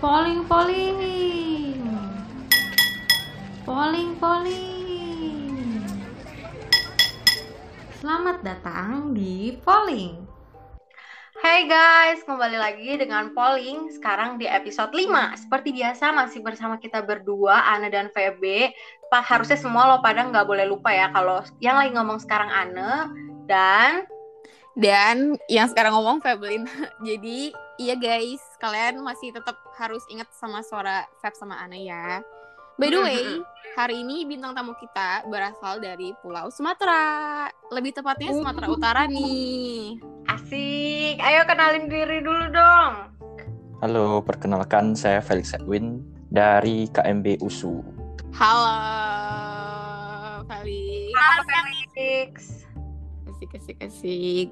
Polling, polling. Polling, polling. Selamat datang di polling. Hai guys, kembali lagi dengan polling sekarang di episode 5. Seperti biasa masih bersama kita berdua, Ana dan VB. Pak harusnya semua lo pada nggak boleh lupa ya kalau yang lagi ngomong sekarang Ana dan dan yang sekarang ngomong Febelin. Jadi iya guys, kalian masih tetap harus ingat sama suara Feb sama Ana ya. By the way, hari ini bintang tamu kita berasal dari Pulau Sumatera. Lebih tepatnya Sumatera Utara nih. asik. Ayo kenalin diri dulu dong. Halo, perkenalkan saya Felix Edwin dari KMB USU. Halo, Felix. Halo Felix. Asik, asik, asik.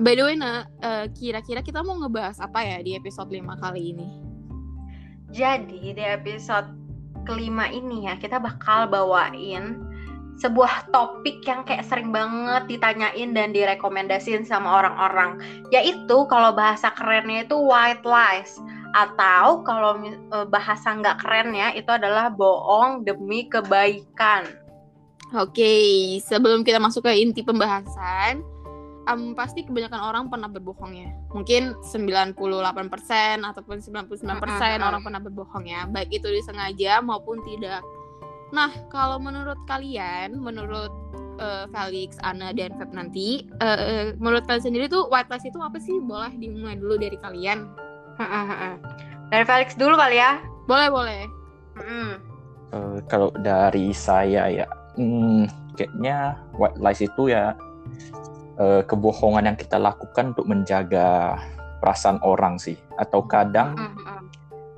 By the way, nah, eh, kira-kira kita mau ngebahas apa ya di episode 5 kali ini? Jadi di episode kelima ini ya kita bakal bawain sebuah topik yang kayak sering banget ditanyain dan direkomendasiin sama orang-orang yaitu kalau bahasa kerennya itu white lies atau kalau eh, bahasa nggak kerennya itu adalah bohong demi kebaikan. Oke, sebelum kita masuk ke inti pembahasan, em, pasti kebanyakan orang pernah berbohong ya. Mungkin 98% ataupun 99% Mm-mm. orang pernah berbohong ya, baik itu disengaja maupun tidak. Nah, kalau menurut kalian, menurut eh, Felix, Ana, dan Feb nanti, eh, eh, menurut kalian sendiri tuh white lies itu apa sih? Boleh dimulai dulu dari kalian. Dari Felix dulu kali ya. Boleh, boleh. Mm-mm. Eh, kalau dari saya ya, hmm, kayaknya white lies itu ya eh, kebohongan yang kita lakukan untuk menjaga perasaan orang sih. Atau kadang, Mm-mm.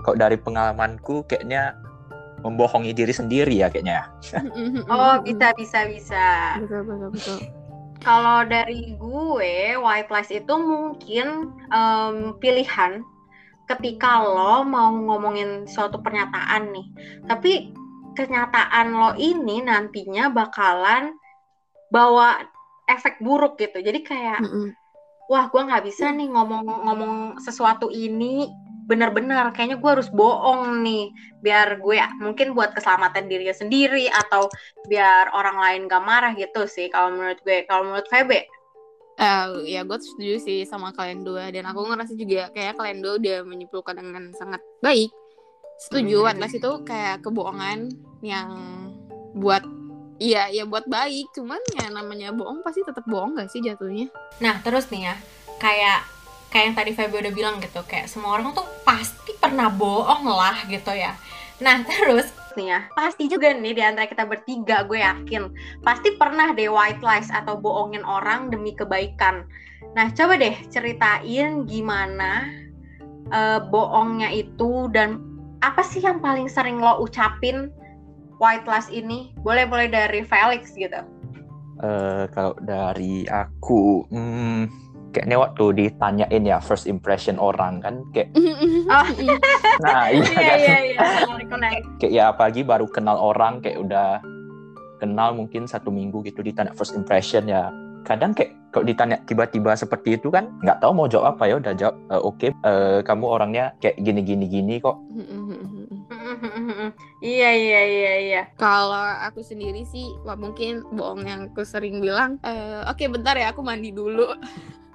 kalau dari pengalamanku kayaknya membohongi diri sendiri ya kayaknya. ya. Oh bisa bisa bisa. Betul, betul, betul. Kalau dari gue, white lies itu mungkin em, pilihan ketika lo mau ngomongin suatu pernyataan nih. Tapi kenyataan lo ini nantinya bakalan bawa efek buruk gitu. Jadi kayak, Mm-mm. wah gue nggak bisa nih ngomong-ngomong sesuatu ini benar-benar. Kayaknya gue harus bohong nih biar gue mungkin buat keselamatan dirinya sendiri atau biar orang lain gak marah gitu sih kalau menurut gue. Kalau menurut Febe? Eh, ya gue setuju sih sama kalian dua. Dan aku ngerasa juga kayak kalian dua udah menyimpulkan dengan sangat baik setuju Hmm. white lies itu kayak kebohongan yang buat iya ya buat baik cuman ya namanya bohong pasti tetap bohong gak sih jatuhnya Nah, terus nih ya, kayak kayak yang tadi Feby udah bilang gitu, kayak semua orang tuh pasti pernah bohong lah gitu ya. Nah, terus nih ya pasti juga nih di antara kita bertiga gue yakin pasti pernah deh white lies atau bohongin orang demi kebaikan nah coba deh ceritain gimana eh, bohongnya itu dan apa sih yang paling sering lo ucapin white lies ini? Boleh boleh dari Felix gitu. Eh, kalau dari aku, hmm, kayaknya waktu ditanyain ya first impression orang kan kayak, Oh. nah iya iya kan? iya iya. Kayak ya apalagi baru kenal orang kayak udah kenal mungkin satu minggu gitu ditanya first impression ya. Kadang kayak kalau ditanya tiba-tiba seperti itu kan nggak tahu mau jawab apa. Ya udah jawab "Eh, oke eh, kamu orangnya kayak gini gini gini kok. Iya iya iya iya. Kalau aku sendiri sih wah mungkin bohong yang aku sering bilang eh, oke bentar ya aku mandi dulu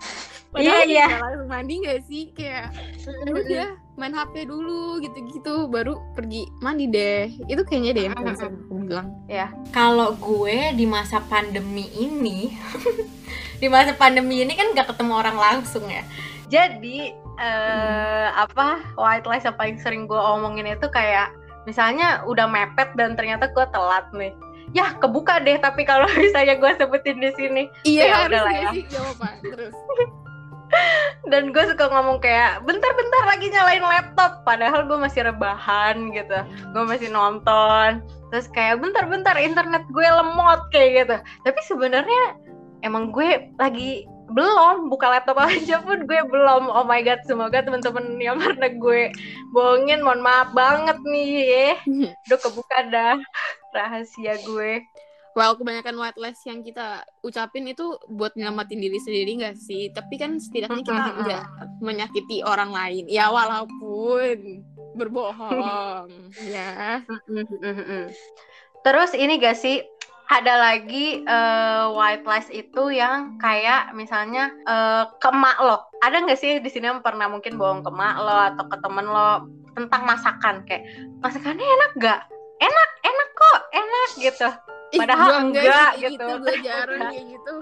Padahal Iya, iya. langsung mandi gak sih? Kayak ya udah main HP dulu gitu-gitu. Baru pergi mandi deh. Itu kayaknya deh yang paling sering aku bilang. kalau gue di masa pandemi ini, di masa pandemi ini kan gak ketemu orang langsung ya. Jadi eh apa white lies yang paling sering gue omongin itu kayak misalnya udah mepet dan ternyata gue telat nih. Ya kebuka deh tapi kalau misalnya gue sebutin di sini. Iya Ya harus ya. sih? Jawab terus dan gue suka ngomong kayak bentar-bentar lagi nyalain laptop. Padahal gue masih rebahan gitu. Gue masih nonton. Terus kayak bentar-bentar internet gue lemot kayak gitu. Tapi sebenarnya emang gue lagi belum buka laptop aja pun gue belum. Oh my god semoga teman-teman yang pernah gue bohongin mohon maaf banget nih ya. Udah kebuka dah rahasia gue Well, kebanyakan white lies yang kita ucapin itu buat nyelamatin diri sendiri gak sih? Tapi kan setidaknya kita nggak menyakiti orang lain. Ya walaupun berbohong ya. Terus ini gak sih ada lagi eh, white lies itu yang kayak misalnya eh, ke emak lo. Ada nggak sih di sini yang pernah mungkin bohong ke emak lo atau ke temen lo tentang masakan kayak masakannya enak gak? Enak, enak kok, enak gitu. Padahal gua enggak sih kayak gitu. gue jarang kayak gitu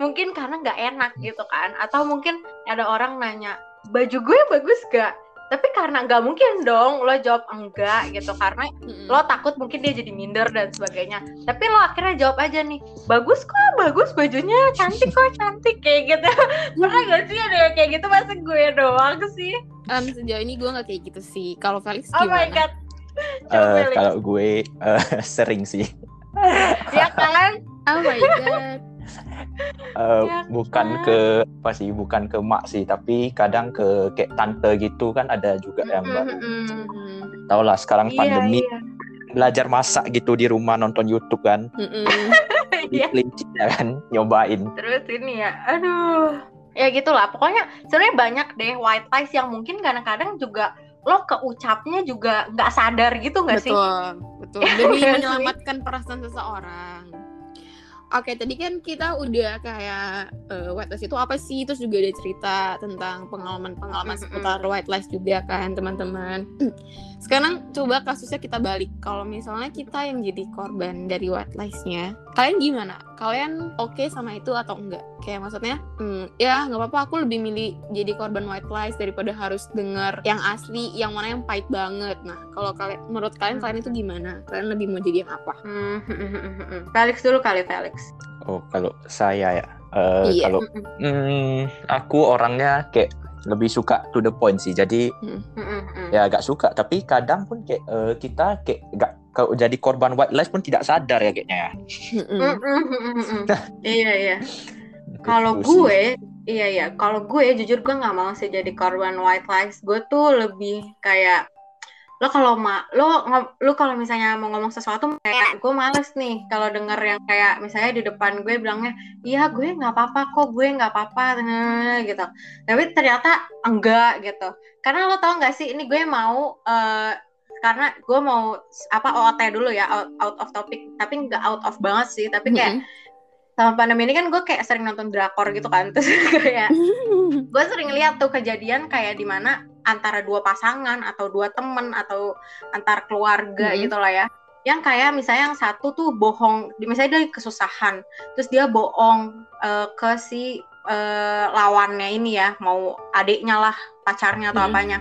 Mungkin karena nggak enak gitu kan? Atau mungkin ada orang nanya baju gue bagus gak? Tapi karena nggak mungkin dong lo jawab enggak gitu karena Mm-mm. lo takut mungkin dia jadi minder dan sebagainya tapi lo akhirnya jawab aja nih bagus kok bagus bajunya cantik kok cantik kayak gitu pernah gak sih ada yang kayak gitu masa gue doang sih Em, sejauh ini gue nggak kayak gitu sih kalau Felix oh my gimana god Felix. kalau gue eh, sering sih ya kan oh my god Eh, Ya bukan kan? ke apa sih bukan ke mak sih tapi kadang ke kayak tante gitu kan ada juga yang baru Mm-mm. Mm, tau lah sekarang Iya, pandemi iya. belajar masak gitu di rumah nonton YouTube kan mm-mm. Iya. kelinci ya kan nyobain terus ini ya aduh ya gitulah pokoknya sebenarnya banyak deh white lies yang mungkin kadang-kadang juga lo keucapnya juga nggak sadar gitu nggak sih betul betul demi menyelamatkan perasaan seseorang Oke, tadi kan kita udah kayak eh, white lies itu apa sih? Terus juga ada cerita tentang pengalaman-pengalaman seputar white lies juga kan, teman-teman. Sekarang coba kasusnya kita balik. Kalau misalnya kita yang jadi korban dari white lies-nya, kalian gimana? Kalian oke sama itu atau enggak? Kayak maksudnya, hmm, ya nggak apa-apa. Aku lebih milih jadi korban white lies daripada harus denger yang asli, yang mana yang pahit banget. Nah, kalau kalian, menurut kalian kalian itu gimana? Kalian lebih mau jadi yang apa? Hmm, hmm, hmm, hmm, hmm. Felix dulu kali Felix oh kalau saya ya eh, Iya. kalau hmm, aku orangnya kayak lebih suka to the point sih jadi Hmm, hmm, hmm. ya agak suka tapi kadang pun kayak eh, kita kayak gak kalau jadi korban white lies pun tidak sadar ya kayaknya ya. Iya iya. Kalau Gitu sih. gue, iya iya. Kalau gue jujur gue nggak mau sih jadi korban white lies. Gue tuh lebih kayak lo kalau ma lo lo kalau misalnya mau ngomong sesuatu kayak gue males nih kalau denger yang kayak misalnya di depan gue bilangnya iya gue nggak apa-apa kok gue nggak apa-apa. Nah, gitu. Tapi ternyata enggak gitu. Karena lo tau nggak sih ini gue mau eh, karena gue mau apa OOT dulu ya out, out of topic. Tapi nggak out of banget sih tapi kayak sama pandemi ini kan gue kayak sering nonton drakor gitu kan. Terus kayak gue sering lihat tuh kejadian kayak di mana antara dua pasangan atau dua temen atau antar keluarga Mhm. gitu lah ya. Yang kayak misalnya yang satu tuh bohong misalnya dia kesusahan terus dia bohong eh, ke si eh, lawannya ini ya mau adiknya lah pacarnya atau Mhm. apanya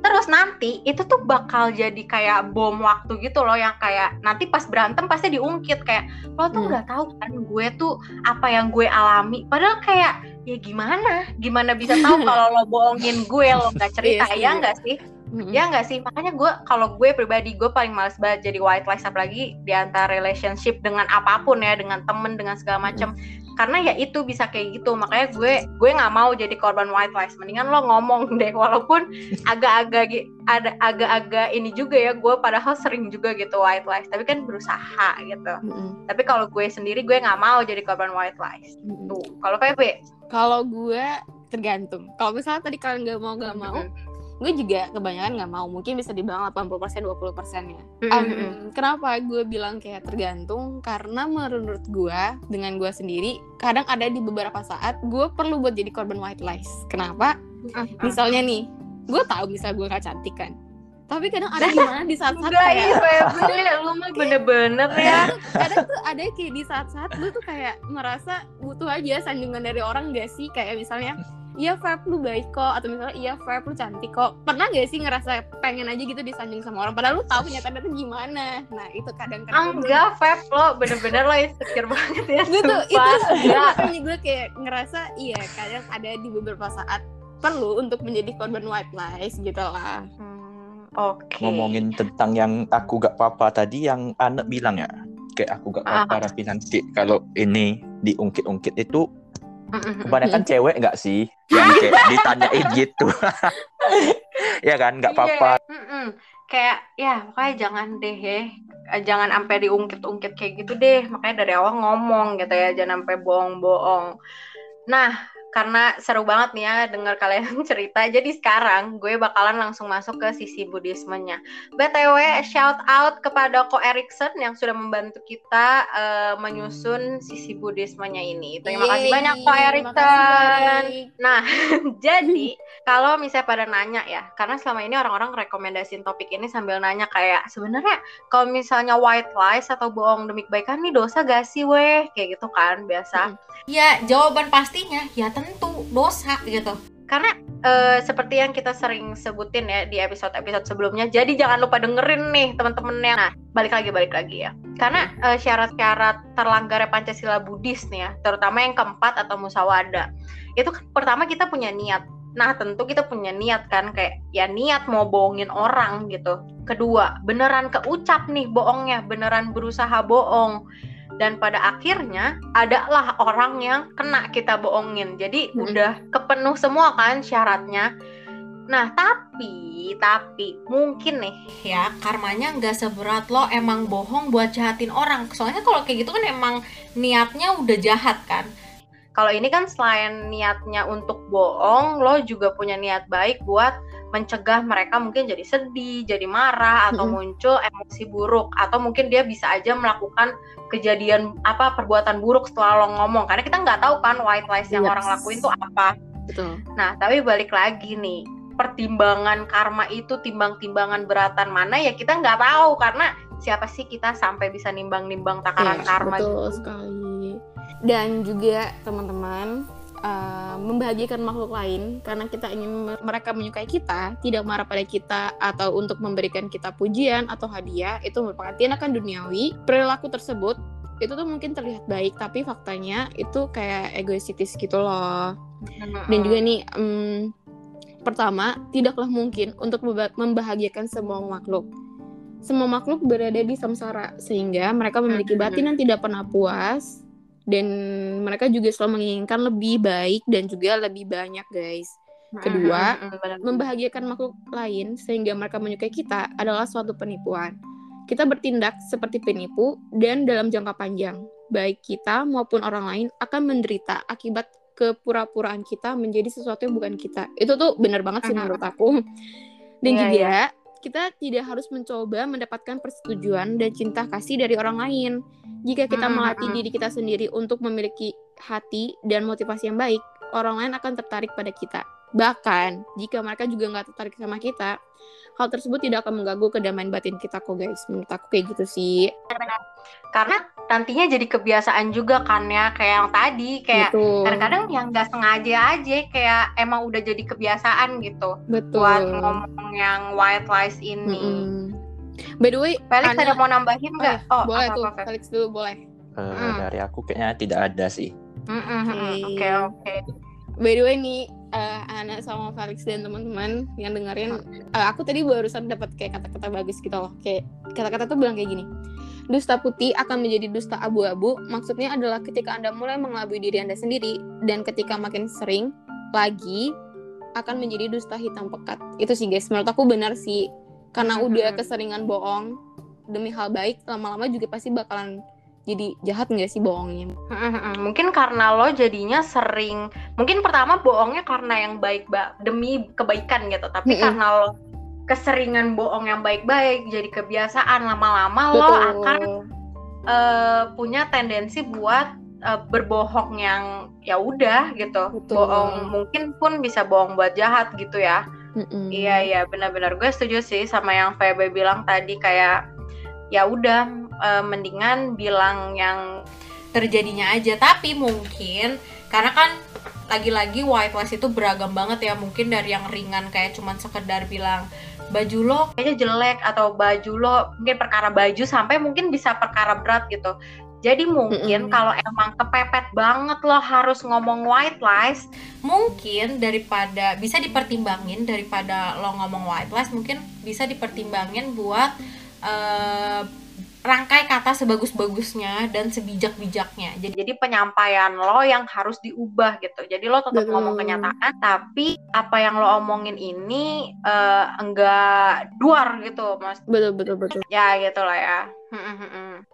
terus nanti itu tuh bakal jadi kayak bom waktu gitu loh yang kayak nanti pas berantem pasti diungkit kayak lo tuh Hmm. nggak tahu kan gue tuh apa yang gue alami padahal kayak ya gimana gimana bisa tahu kalau lo bohongin gue lo nggak cerita Iya sih. ya nggak sih Mm-mm. ya nggak sih makanya gue kalau gue pribadi gue paling males banget jadi white lies apalagi di antara relationship dengan apa pun ya dengan temen dengan segala macam karena ya itu bisa kayak gitu. Makanya gue gue nggak mau jadi korban white lies. Mendingan lo ngomong deh walaupun agak-agak ada agak-agak ini juga ya. Gue padahal sering juga gitu white lies. Tapi kan berusaha gitu. Mm-mm. tapi kalau gue sendiri gue nggak mau jadi korban white lies. Mm-mm. tuh. Kalau Pepe Kalau gue tergantung. Kalau misalnya tadi kalian nggak mau nggak mau, gue juga kebanyakan nggak mau. Mungkin bisa dibilang 80% 20 persennya. Mm-mm. kenapa gue bilang kayak tergantung? Karena menurut gue dengan gue sendiri, kadang ada di beberapa saat gue perlu buat jadi korban white lies. Kenapa? Misalnya nih, gue tahu misalnya gue gak cantik kan. Tapi kadang ada gimana di saat-saat kayak iya Pepe lu mah bener-bener ya kadang, tuh- kadang tuh ada kayak di saat-saat gue tuh kayak merasa butuh aja sanjungan dari orang gak sih kayak misalnya iya Feb lu baik kok. Atau misalnya iya Feb lu cantik kok. Pernah gak sih ngerasa pengen aja gitu disanjung sama orang? Padahal lu tahu kenyataannya tuh gimana. Nah itu kadang-kadang gue- enggak Feb lo bener-bener lo insecure banget ya. Gue tuh itu makanya gue kayak ngerasa iya kadang ada di beberapa saat perlu untuk menjadi korban white lies gitu lah. Hmm, Oke. ngomongin tentang yang aku gak apa-apa tadi yang anak bilang ya. Kayak aku gak apa-apa Raffi nanti kalau ini diungkit-ungkit itu kebanyakan cewek nggak sih yang kayak ditanyain gitu ya kan nggak apa-apa Iya. Kayak ya makanya jangan deh ya. Eh, Jangan sampai diungkit-ungkit kayak gitu deh. Makanya dari awal ngomong gitu ya, jangan sampai bohong-bohong. Nah, karena seru banget nih ya denger kalian cerita. Jadi sekarang gue bakalan langsung masuk ke sisi budismenya. BTW shout out kepada Ko Erikson yang sudah membantu kita uh, menyusun sisi budismenya ini. Terima kasih Yeay, banyak Ko Erikson. Nah, jadi kalau misalnya pada nanya ya, karena selama ini orang-orang rekomendasiin topik ini sambil nanya kayak sebenarnya kalau misalnya white lies atau bohong demi kebaikan nih dosa gak sih weh? Kayak gitu kan biasa. Ya, jawaban pastinya ya tentu dosa gitu. Karena eh, seperti yang kita sering sebutin ya di episode-episode sebelumnya, jadi jangan lupa dengerin nih teman-teman yang nah, balik lagi balik lagi ya. Karena eh, syarat-syarat terlanggarnya Pancasila Buddhis nih ya, terutama yang keempat atau musawada. Itu kan pertama kita punya niat. Nah, tentu kita punya niat kan kayak ya niat mau bohongin orang gitu. Kedua, beneran keucap nih bohongnya, beneran berusaha bohong dan pada akhirnya adalah orang yang kena kita bohongin jadi Mm-mm. udah kepenuh semua kan syaratnya nah tapi tapi mungkin nih Ya, karmanya nggak seberat lo emang bohong buat jahatin orang. Soalnya kalau kayak gitu kan emang niatnya udah jahat kan. kalau ini kan selain niatnya untuk bohong lo juga punya niat baik buat mencegah mereka mungkin jadi sedih, jadi marah atau Mm-mm. muncul emosi buruk atau mungkin dia bisa aja melakukan kejadian apa perbuatan buruk setelah lo ngomong karena kita nggak tahu kan white lies yang Yes. orang lakuin tuh apa Betul. Nah, tapi balik lagi nih, pertimbangan karma itu timbang-timbangan beratan mana ya kita nggak tahu karena siapa sih kita sampai bisa nimbang-nimbang takaran Iya, karma betul gitu. sekali. Dan juga teman-teman uh, membahagiakan makhluk lain karena kita ingin me- mereka menyukai kita, tidak marah pada kita atau untuk memberikan kita pujian atau hadiah itu merupakan tindakan duniawi. Perilaku tersebut itu tuh mungkin terlihat baik tapi faktanya itu kayak egoistis gitu loh. Dan juga nih em, pertama, tidaklah mungkin untuk memba- membahagiakan semua makhluk. Semua makhluk berada di samsara sehingga mereka memiliki batin yang tidak pernah puas dan mereka juga selalu menginginkan lebih baik dan juga lebih banyak, guys. Kedua. Membahagiakan makhluk lain sehingga mereka menyukai kita adalah suatu penipuan. Kita bertindak seperti penipu dan dalam jangka panjang, baik kita maupun orang lain akan menderita akibat kepura-puraan kita menjadi sesuatu yang bukan kita. Itu tuh benar banget sih menurut aku. Dan Iya, juga kita tidak harus mencoba mendapatkan persetujuan dan cinta kasih dari orang lain. Jika kita Mhm, melatih mhm. diri kita sendiri untuk memiliki hati dan motivasi yang baik, orang lain akan tertarik pada kita. Bahkan, jika mereka juga nggak tertarik sama kita, hal tersebut tidak akan mengganggu kedamaian batin kita kok guys. Menurut aku kayak gitu sih. Karena nantinya jadi kebiasaan juga kan ya kayak yang tadi kayak Betul. kadang-kadang yang nggak sengaja aja kayak emang udah jadi kebiasaan gitu Betul. buat ngomong yang white lies ini. Mm-mm. By the way, Felix Ana- ada mau nambahin nggak? Oh, boleh apa, tuh. apa? Felix dulu boleh. Eh, Hmm. Dari aku kayaknya tidak ada sih. Oke. Oke oke. By the way nih, eh, Ana sama Felix dan teman-teman yang dengerin, eh, aku tadi barusan dapat kayak kata-kata bagus gitu loh. Kayak kata-kata tuh bilang kayak gini. Dusta putih akan menjadi dusta abu-abu. Maksudnya adalah ketika Anda mulai mengelabui diri Anda sendiri dan ketika makin sering lagi akan menjadi dusta hitam pekat. Itu sih guys, menurut aku benar sih. Karena udah Mhm. keseringan bohong demi hal baik, lama-lama juga pasti bakalan jadi jahat nggak sih bohongnya? Mungkin karena lo jadinya sering, mungkin pertama bohongnya karena yang baik ba- demi kebaikan gitu, tapi Mm-mm. karena lo keseringan bohong yang baik-baik jadi kebiasaan lama-lama lo akan eh, punya tendensi buat eh, berbohong yang ya udah gitu, Betul. bohong mungkin pun bisa bohong buat jahat gitu ya. Mm-mm. Iya iya benar-benar gue setuju sih sama yang Febe bilang tadi kayak ya udah eh, mendingan bilang yang terjadinya aja tapi mungkin karena kan lagi-lagi white lies itu beragam banget ya mungkin dari yang ringan kayak cuman sekedar bilang baju lo kayaknya jelek atau baju lo mungkin perkara baju sampai mungkin bisa perkara berat gitu. Jadi mungkin Mm-mm. kalau emang kepepet banget lo harus ngomong white lies, mungkin daripada bisa dipertimbangin daripada lo ngomong white lies mungkin bisa dipertimbangin buat eh, rangkai kata sebagus-bagusnya dan sebijak-bijaknya jadi jadi penyampaian lo yang harus diubah gitu. Jadi lo tetap Betul. ngomong kenyataan, tapi apa yang lo omongin ini eh, enggak duar gitu, mas. Betul betul betul. Ya gitu lah ya. Mm-mm-mm.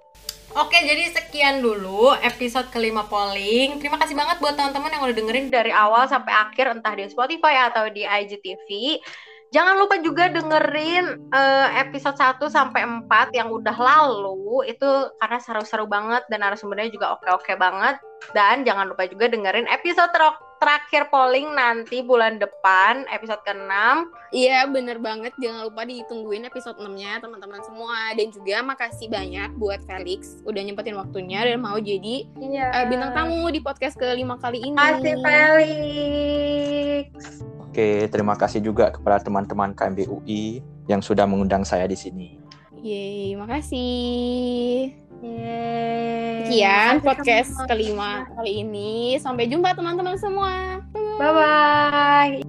Oke, jadi sekian dulu episode kelima polling. Terima kasih banget buat teman-teman yang udah dengerin dari awal sampai akhir entah di Spotify atau di IGTV. Jangan lupa juga dengerin eh, episode 1 sampai 4 yang udah lalu itu karena seru-seru banget dan narasumbernya juga oke-oke banget. Dan jangan lupa juga dengerin episode ter- terakhir polling nanti bulan depan episode ke-6 Iya bener banget. Jangan lupa ditungguin episode 6-nya teman-teman semua. Dan juga makasih banyak buat Felix Udah nyempetin waktunya dan mau jadi Iya. eh, bintang tamu di podcast kelima kali ini. Kasih Felix. Oke, terima kasih juga kepada teman-teman KMB UI yang sudah mengundang saya di sini. Yeay makasih Yeay. Sekian Makasih podcast kelima kali ini Sampai jumpa teman-teman semua Bye bye.